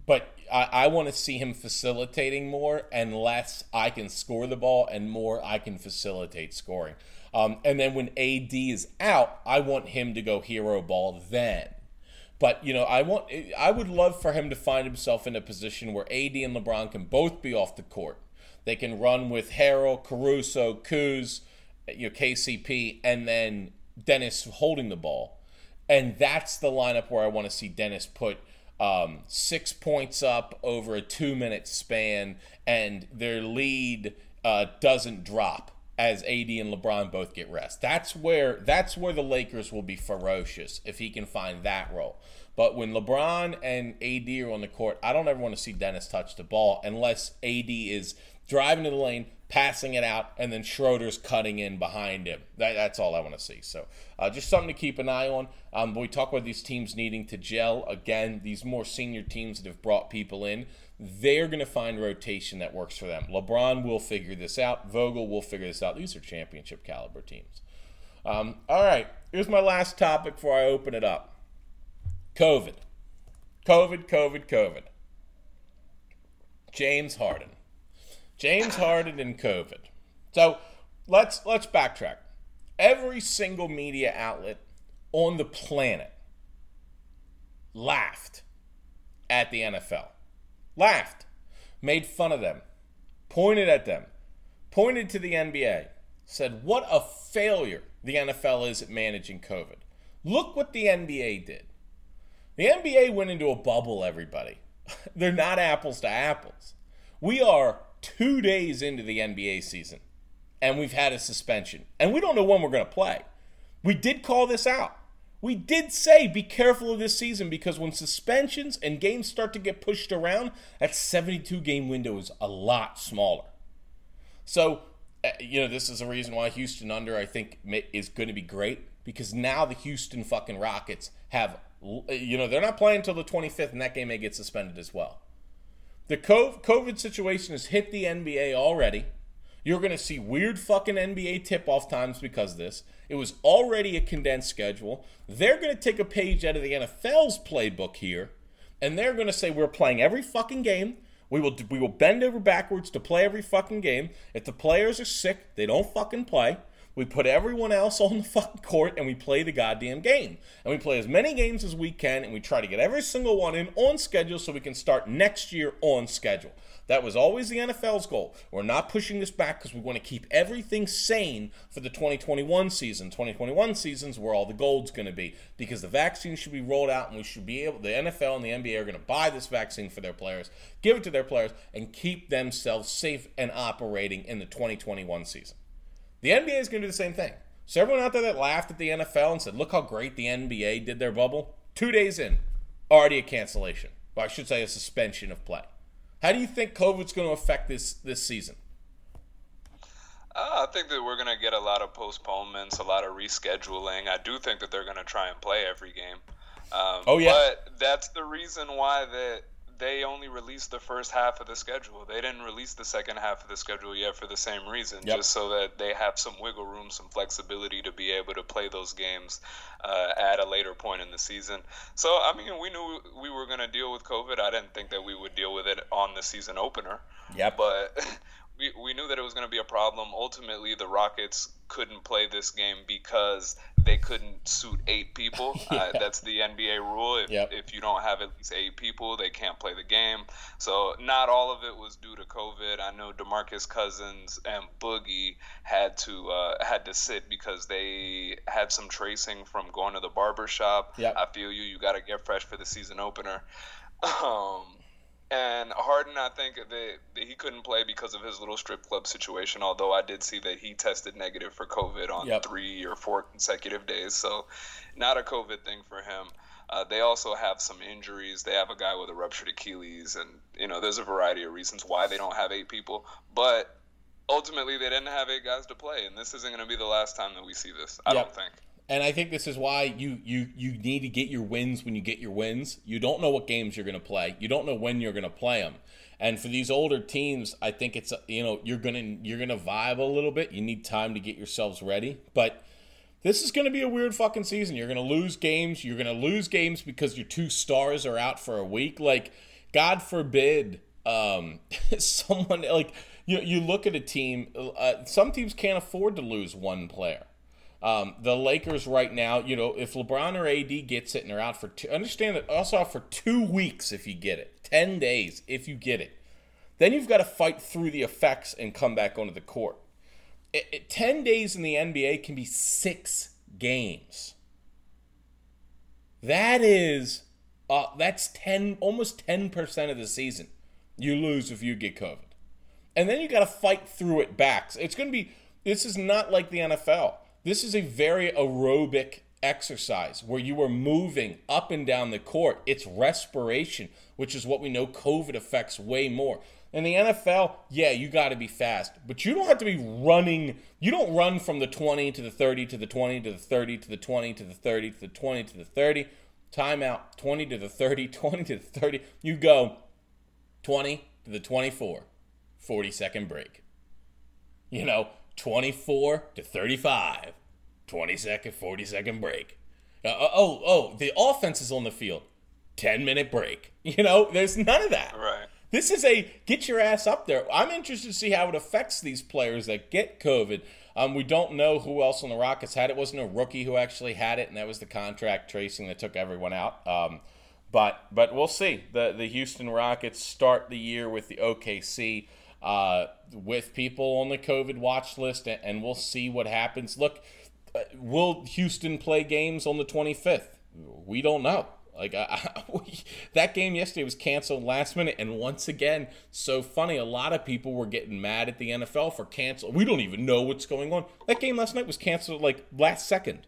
but I, I want to see him facilitating more and less I can score the ball and more I can facilitate scoring. Um, and then when AD is out, I want him to go hero ball then. But you know, I want I would love for him to find himself in a position where AD and LeBron can both be off the court. They can run with Harrell, Caruso, Kuz, you know, KCP, and then Dennis holding the ball. And that's the lineup where I want to see Dennis put um, six points up over a two minute span, and their lead uh, doesn't drop as AD and LeBron both get rest. That's where that's where the Lakers will be ferocious if he can find that role. But when LeBron and AD are on the court, I don't ever want to see Dennis touch the ball unless AD is driving to the lane, passing it out, and then Schroeder's cutting in behind him. That, that's all I want to see. So uh, just something to keep an eye on. Um, we talk about these teams needing to gel. Again, these more senior teams that have brought people in they're going to find rotation that works for them. LeBron will figure this out. Vogel will figure this out. These are championship caliber teams. Um, all right, here's my last topic before I open it up COVID. COVID, COVID, COVID. James Harden. James Harden and COVID. So let's let's backtrack. Every single media outlet on the planet laughed at the NFL laughed, made fun of them, pointed at them, pointed to the NBA, said, What a failure the NFL is at managing COVID. Look what the NBA did. The NBA went into a bubble, everybody. They're not apples to apples. We are two days into the NBA season, and we've had a suspension. And we don't know when we're going to play. We did call this out. We did say be careful of this season because when suspensions and games start to get pushed around, that 72 game window is a lot smaller. So, uh, you know, this is a reason why Houston under, I think, is going to be great because now the Houston fucking Rockets have, you know, they're not playing until the 25th and that game may get suspended as well. The COVID situation has hit the NBA already. You're going to see weird fucking NBA tip off times because of this. It was already a condensed schedule. They're going to take a page out of the NFL's playbook here, and they're going to say we're playing every fucking game. We will we will bend over backwards to play every fucking game. If the players are sick, they don't fucking play. We put everyone else on the fucking court and we play the goddamn game. And we play as many games as we can and we try to get every single one in on schedule so we can start next year on schedule. That was always the NFL's goal. We're not pushing this back because we want to keep everything sane for the 2021 season. 2021 season's where all the gold's going to be because the vaccine should be rolled out and we should be able, the NFL and the NBA are going to buy this vaccine for their players, give it to their players, and keep themselves safe and operating in the 2021 season. The NBA is going to do the same thing. So everyone out there that laughed at the NFL and said, look how great the NBA did their bubble, two days in, already a cancellation. Well, I should say a suspension of play. How do you think COVID's going to affect this this season? Uh, I think that we're going to get a lot of postponements, a lot of rescheduling. I do think that they're going to try and play every game. Um, oh yeah. But that's the reason why that they only released the first half of the schedule. They didn't release the second half of the schedule yet for the same reason, yep. just so that they have some wiggle room, some flexibility to be able to play those games uh, at a later point in the season. So, I mean, we knew we were going to deal with COVID. I didn't think that we would deal with it on the season opener. Yeah. But we, we knew that it was going to be a problem. Ultimately, the Rockets couldn't play this game because they couldn't suit eight people. Uh, yeah. uh, that's the NBA rule. If, yep. if you don't have at least eight people, they can't play the game. So not all of it was due to COVID. I know DeMarcus Cousins and Boogie had to uh, had to sit because they had some tracing from going to the barber shop. Yep. I feel you. You got to get fresh for the season opener. Um, and Harden, I think that, that, he couldn't play because of his little strip club situation. Although I did see that he tested negative for COVID on yep. three or four consecutive days, so not a COVID thing for him. Uh, they also have some injuries. They have a guy with a ruptured Achilles, and you know there's a variety of reasons why they don't have eight people. But ultimately, they didn't have eight guys to play, and this isn't going to be the last time that we see this. I yep. don't think. And I think this is why you you you need to get your wins when you get your wins. You don't know what games you're going to play. You don't know when you're going to play them. And for these older teams, I think it's you know you're gonna you're gonna vibe a little bit. You need time to get yourselves ready. But this is going to be a weird fucking season. You're going to lose games. You're going to lose games because your two stars are out for a week. Like, God forbid, um, someone like you. You look at a team. Uh, some teams can't afford to lose one player. Um, the Lakers right now, you know, if LeBron or AD gets it and they're out for two, understand that also out for two weeks if you get it, 10 days if you get it. Then you've got to fight through the effects and come back onto the court. It, it, 10 days in the NBA can be six games. That is, uh, that's 10, almost 10% of the season you lose if you get COVID. And then you got to fight through it back. It's going to be, this is not like the NFL this is a very aerobic exercise where you are moving up and down the court. It's respiration, which is what we know COVID affects way more. In the NFL, yeah, you got to be fast, but you don't have to be running. You don't run from the 20 to the 30 to the 20 to the 30 to the 20 to the 30 to the 20 to the 30. Timeout 20 to the 30, 20 to the 30. You go 20 to the 24, 40 second break. You know, 24 to 35. 20 second, 40 second break. Uh, oh, oh, the offense is on the field. 10 minute break. You know, there's none of that. Right. This is a get your ass up there. I'm interested to see how it affects these players that get COVID. Um, we don't know who else on the Rockets had it. it. wasn't a rookie who actually had it, and that was the contract tracing that took everyone out. Um, but but we'll see. The the Houston Rockets start the year with the OKC uh, with people on the COVID watch list, and we'll see what happens. Look, uh, will Houston play games on the 25th? We don't know. Like I, we, that game yesterday was canceled last minute, and once again, so funny. A lot of people were getting mad at the NFL for cancel. We don't even know what's going on. That game last night was canceled like last second.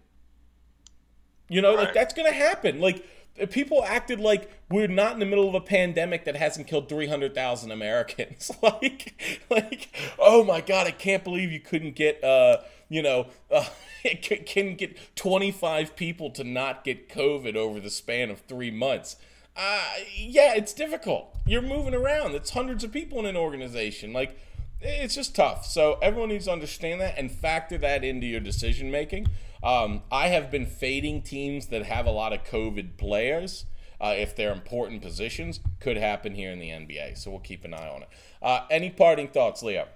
You know, right. like that's gonna happen. Like people acted like we're not in the middle of a pandemic that hasn't killed 300,000 Americans. like, like, oh my God, I can't believe you couldn't get, uh, you know, uh, can get 25 people to not get COVID over the span of three months. Uh, yeah, it's difficult. You're moving around. It's hundreds of people in an organization. Like, it's just tough. So everyone needs to understand that and factor that into your decision making. Um, I have been fading teams that have a lot of COVID players. Uh, if they're important positions, could happen here in the NBA. So we'll keep an eye on it. Uh, any parting thoughts, Leo?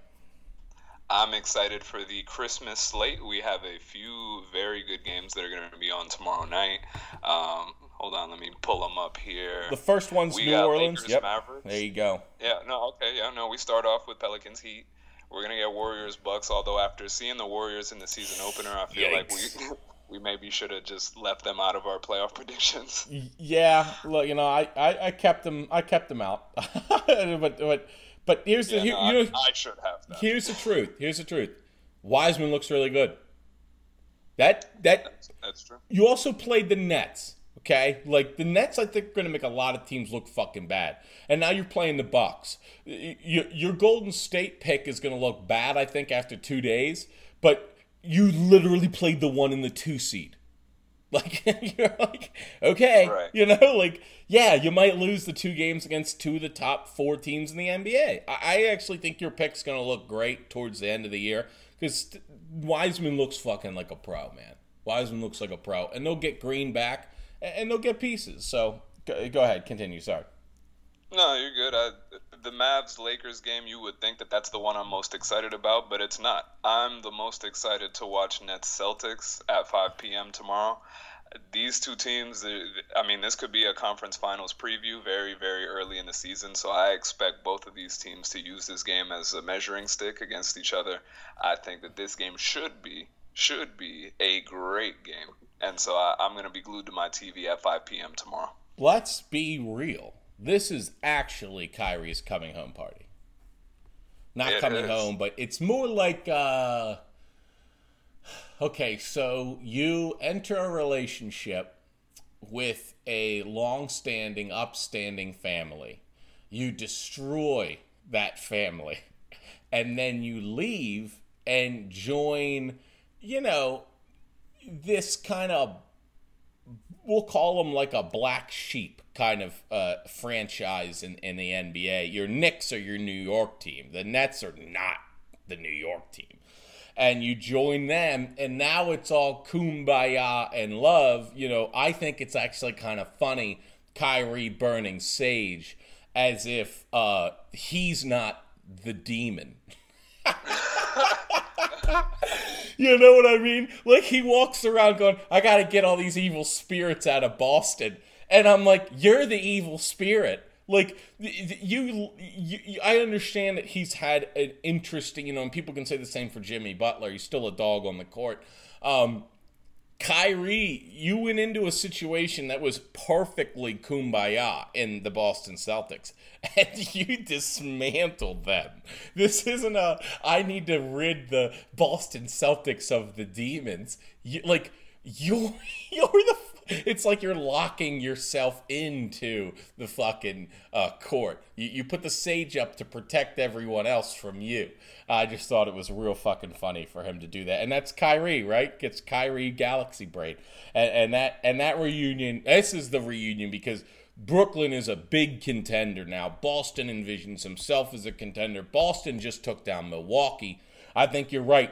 I'm excited for the Christmas slate. We have a few very good games that are going to be on tomorrow night. Um, hold on, let me pull them up here. The first one's we New Orleans. Lakers, yep. Mavericks. There you go. Yeah. No. Okay. Yeah. No. We start off with Pelicans Heat. We're gonna get Warriors Bucks. Although after seeing the Warriors in the season opener, I feel Yikes. like we we maybe should have just left them out of our playoff predictions. Yeah. Look, you know, I, I, I kept them I kept them out, but but but here's yeah, the no, you know I, I should have. That. Here's the truth. Here's the truth. Wiseman looks really good. That that that's, that's true. You also played the Nets. Okay, like the Nets, I think are going to make a lot of teams look fucking bad. And now you're playing the Bucks. Your, your Golden State pick is going to look bad, I think, after two days. But you literally played the one in the two seed. Like you're like, okay, right. you know, like yeah, you might lose the two games against two of the top four teams in the NBA. I, I actually think your pick's going to look great towards the end of the year because Wiseman looks fucking like a pro, man. Wiseman looks like a pro, and they'll get Green back and they'll get pieces. So go, ahead, continue. Sorry. No, you're good. I, the Mavs Lakers game, you would think that that's the one I'm most excited about, but it's not. I'm the most excited to watch Nets Celtics at 5 p.m. tomorrow. These two teams, uh, I mean, this could be a conference finals preview very, very early in the season. So I expect both of these teams to use this game as a measuring stick against each other. I think that this game should be should be a great game and so I, am going to be glued to my TV at 5 p.m. tomorrow. Let's be real. This is actually Kyrie's coming home party. Not it coming is. home, but it's more like uh, okay, so you enter a relationship with a long-standing, upstanding family. You destroy that family, and then you leave and join, you know, this kind of we'll call them like a black sheep kind of uh, franchise in, in the NBA. Your Knicks are your New York team. The Nets are not the New York team. And you join them, and now it's all kumbaya and love. You know, I think it's actually kind of funny, Kyrie burning sage, as if uh, he's not the demon. you know what I mean? Like he walks around going, I gotta get all these evil spirits out of Boston. And I'm like, you're the evil spirit. Like you, you, I understand that he's had an interesting, you know, and people can say the same for Jimmy Butler. He's still a dog on the court. Um, Kyrie, you went into a situation that was perfectly kumbaya in the Boston Celtics, and you dismantled them. This isn't a I need to rid the Boston Celtics of the demons. You, like you're you're the it's like you're locking yourself into the fucking uh, court. You, you put the sage up to protect everyone else from you. I just thought it was real fucking funny for him to do that, and that's Kyrie, right? Gets Kyrie Galaxy braid, and, and that and that reunion. This is the reunion because. Brooklyn is a big contender now. Boston envisions himself as a contender. Boston just took down Milwaukee. I think you're right.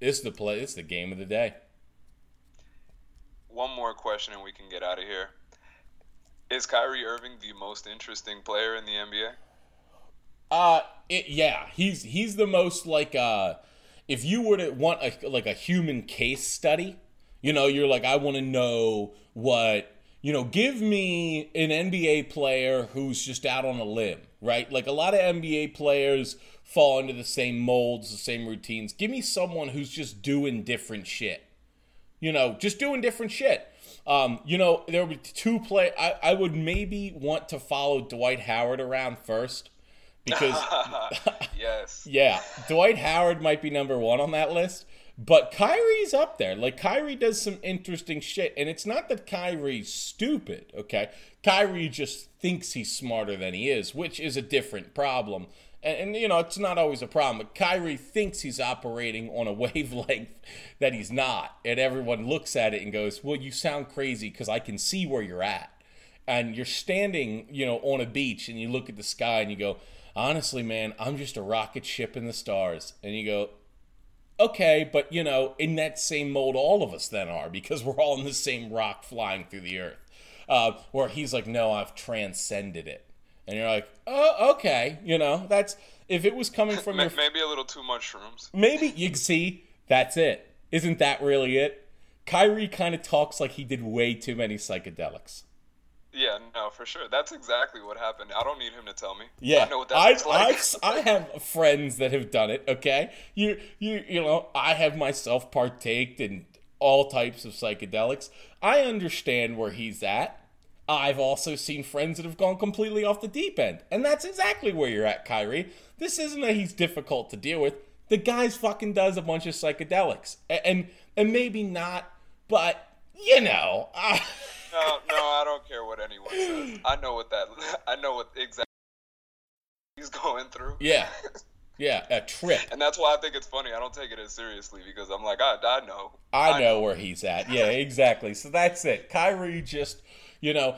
Is the play. Is the game of the day one more question and we can get out of here. Is Kyrie Irving the most interesting player in the NBA? Uh, it, yeah, he's he's the most like uh, if you were to want a like a human case study, you know, you're like I want to know what you know. Give me an NBA player who's just out on a limb, right? Like a lot of NBA players fall into the same molds, the same routines. Give me someone who's just doing different shit you know, just doing different shit. Um, you know, there would be two play. I, I would maybe want to follow Dwight Howard around first because yes, yeah, Dwight Howard might be number one on that list. But Kyrie's up there. Like Kyrie does some interesting shit, and it's not that Kyrie's stupid. Okay, Kyrie just thinks he's smarter than he is, which is a different problem and, and, you know it's not always a problem. But Kyrie thinks he's operating on a wavelength that he's not, and everyone looks at it and goes, "Well, you sound crazy because I can see where you're at." and you're standing, you know, on a beach and you look at the sky and you go, honestly, man, I'm just a rocket ship in the stars. And you go, okay, but you know, in that same mold, all of us then are because we're all in the same rock flying through the earth. Uh, where he's like, no, I've transcended it. And you're like, oh, okay, you know, that's if it was coming from your, maybe a little too much shrooms. Maybe you see, that's it. Isn't that really it? Kyrie kind of talks like he did way too many psychedelics. Yeah, no, for sure. That's exactly what happened. I don't need him to tell me. Yeah, I know what that I, like. I, I have friends that have done it. Okay, you you you know, I have myself partaked in all types of psychedelics. I understand where he's at. I've also seen friends that have gone completely off the deep end, and that's exactly where you're at, Kyrie. This isn't that he's difficult to deal with. The guy's fucking does a bunch of psychedelics, and and, and maybe not, but you know. Uh, no, no, I don't care what anyone says. I know what that. I know what exactly he's going through. Yeah. Yeah, a trip. And that's why I think it's funny. I don't take it as seriously because I'm like, I, I know. I, I know, know where he's at. Yeah, exactly. so that's it. Kyrie just, you know,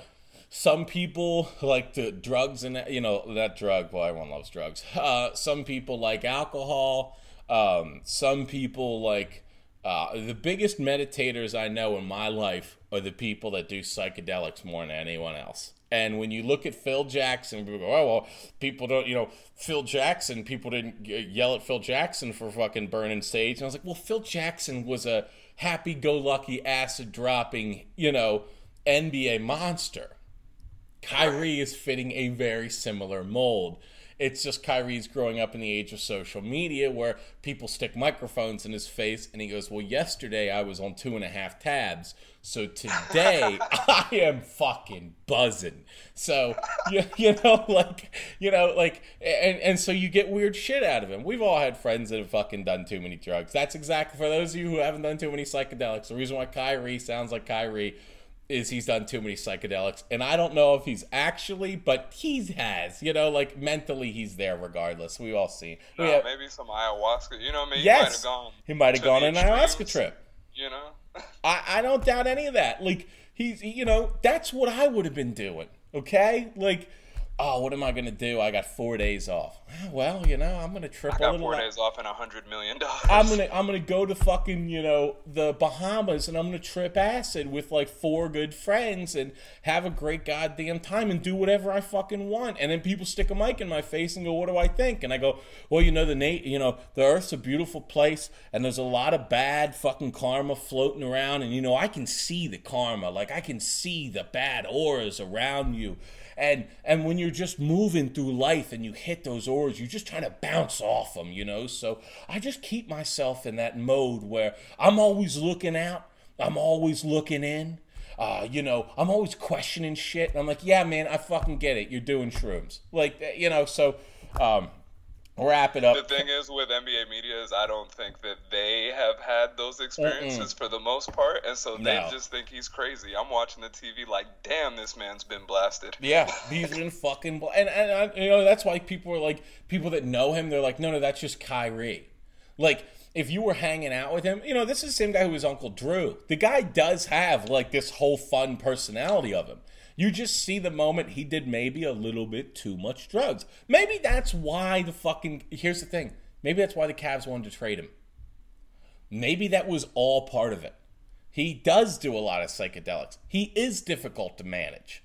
some people like the drugs and you know that drug. Well, everyone loves drugs. Uh, some people like alcohol. Um, some people like uh, the biggest meditators I know in my life are the people that do psychedelics more than anyone else. And when you look at Phil Jackson, people go, oh, well, people don't, you know, Phil Jackson, people didn't yell at Phil Jackson for fucking burning stage. And I was like, well, Phil Jackson was a happy go lucky, acid dropping, you know, NBA monster. Kyrie is fitting a very similar mold. It's just Kyrie's growing up in the age of social media where people stick microphones in his face and he goes, Well, yesterday I was on two and a half tabs. So today I am fucking buzzing. So you, you know, like you know, like and, and so you get weird shit out of him. We've all had friends that have fucking done too many drugs. That's exactly for those of you who haven't done too many psychedelics. The reason why Kyrie sounds like Kyrie is he's done too many psychedelics and i don't know if he's actually but he has you know like mentally he's there regardless. We all see. No, have, maybe some ayahuasca you know maybe yes, he might have gone he might have gone on an ayahuasca trip. you know? I, I don't doubt any of that. Like he's you know that's what i would have been doing okay? Like oh, what am I going to do? I got four days off. Well, you know, I'm going to trip I got a little. Four days off and a hundred million dollars. I'm gonna I'm gonna go to fucking you know the Bahamas and I'm gonna trip acid with like four good friends and have a great goddamn time and do whatever I fucking want. And then people stick a mic in my face and go, "What do I think?" And I go, "Well, you know the Nate, you know the Earth's a beautiful place and there's a lot of bad fucking karma floating around and you know I can see the karma, like I can see the bad auras around you." And and when you're just moving through life and you hit those oars you're just trying to bounce off them you know so i just keep myself in that mode where i'm always looking out i'm always looking in uh, you know, I'm always questioning shit. And I'm like, yeah, man, I fucking get it. You're doing shrooms. Like, you know, so um, wrap it up. The thing is with NBA media is I don't think that they have had those experiences Mm-mm. for the most part, and so they no. just think he's crazy. I'm watching the TV like, damn, this man's been blasted. Yeah, he's been fucking, bl- and and I, you know that's why people are like people that know him. They're like, no, no, that's just Kyrie. Like if you were hanging out with him, you know, this is the same guy who was Uncle Drew. The guy does have like this whole fun personality of him. You just see the moment he did maybe a little bit too much drugs. Maybe that's why the fucking. Here's the thing. Maybe that's why the Cavs wanted to trade him. Maybe that was all part of it. He does do a lot of psychedelics. He is difficult to manage.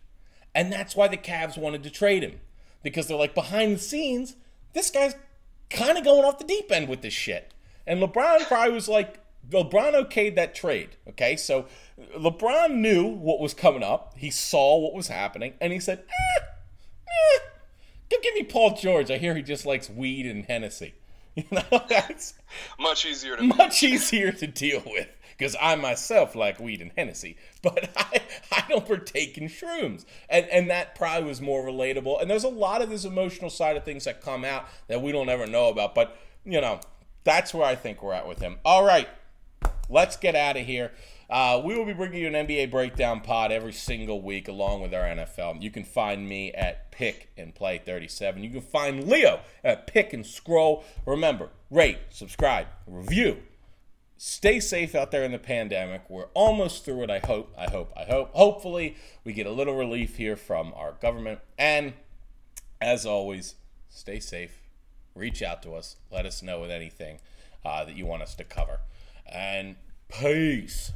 And that's why the Cavs wanted to trade him. Because they're like, behind the scenes, this guy's kind of going off the deep end with this shit. And LeBron probably was like, LeBron okayed that trade. Okay, so LeBron knew what was coming up. He saw what was happening, and he said, eh, eh, "Don't give me Paul George. I hear he just likes weed and Hennessy. You know, that's much easier to much easier to deal with because I myself like weed and Hennessy, but I, I don't partake in shrooms. And, and that probably was more relatable. And there's a lot of this emotional side of things that come out that we don't ever know about. But, you know, that's where I think we're at with him. All right, let's get out of here. Uh, we will be bringing you an NBA breakdown pod every single week along with our NFL. You can find me at Pick and Play 37. You can find Leo at Pick and Scroll. Remember, rate, subscribe, review, stay safe out there in the pandemic. We're almost through it. I hope. I hope. I hope. Hopefully, we get a little relief here from our government. And as always, stay safe. Reach out to us. Let us know with anything uh, that you want us to cover. And peace.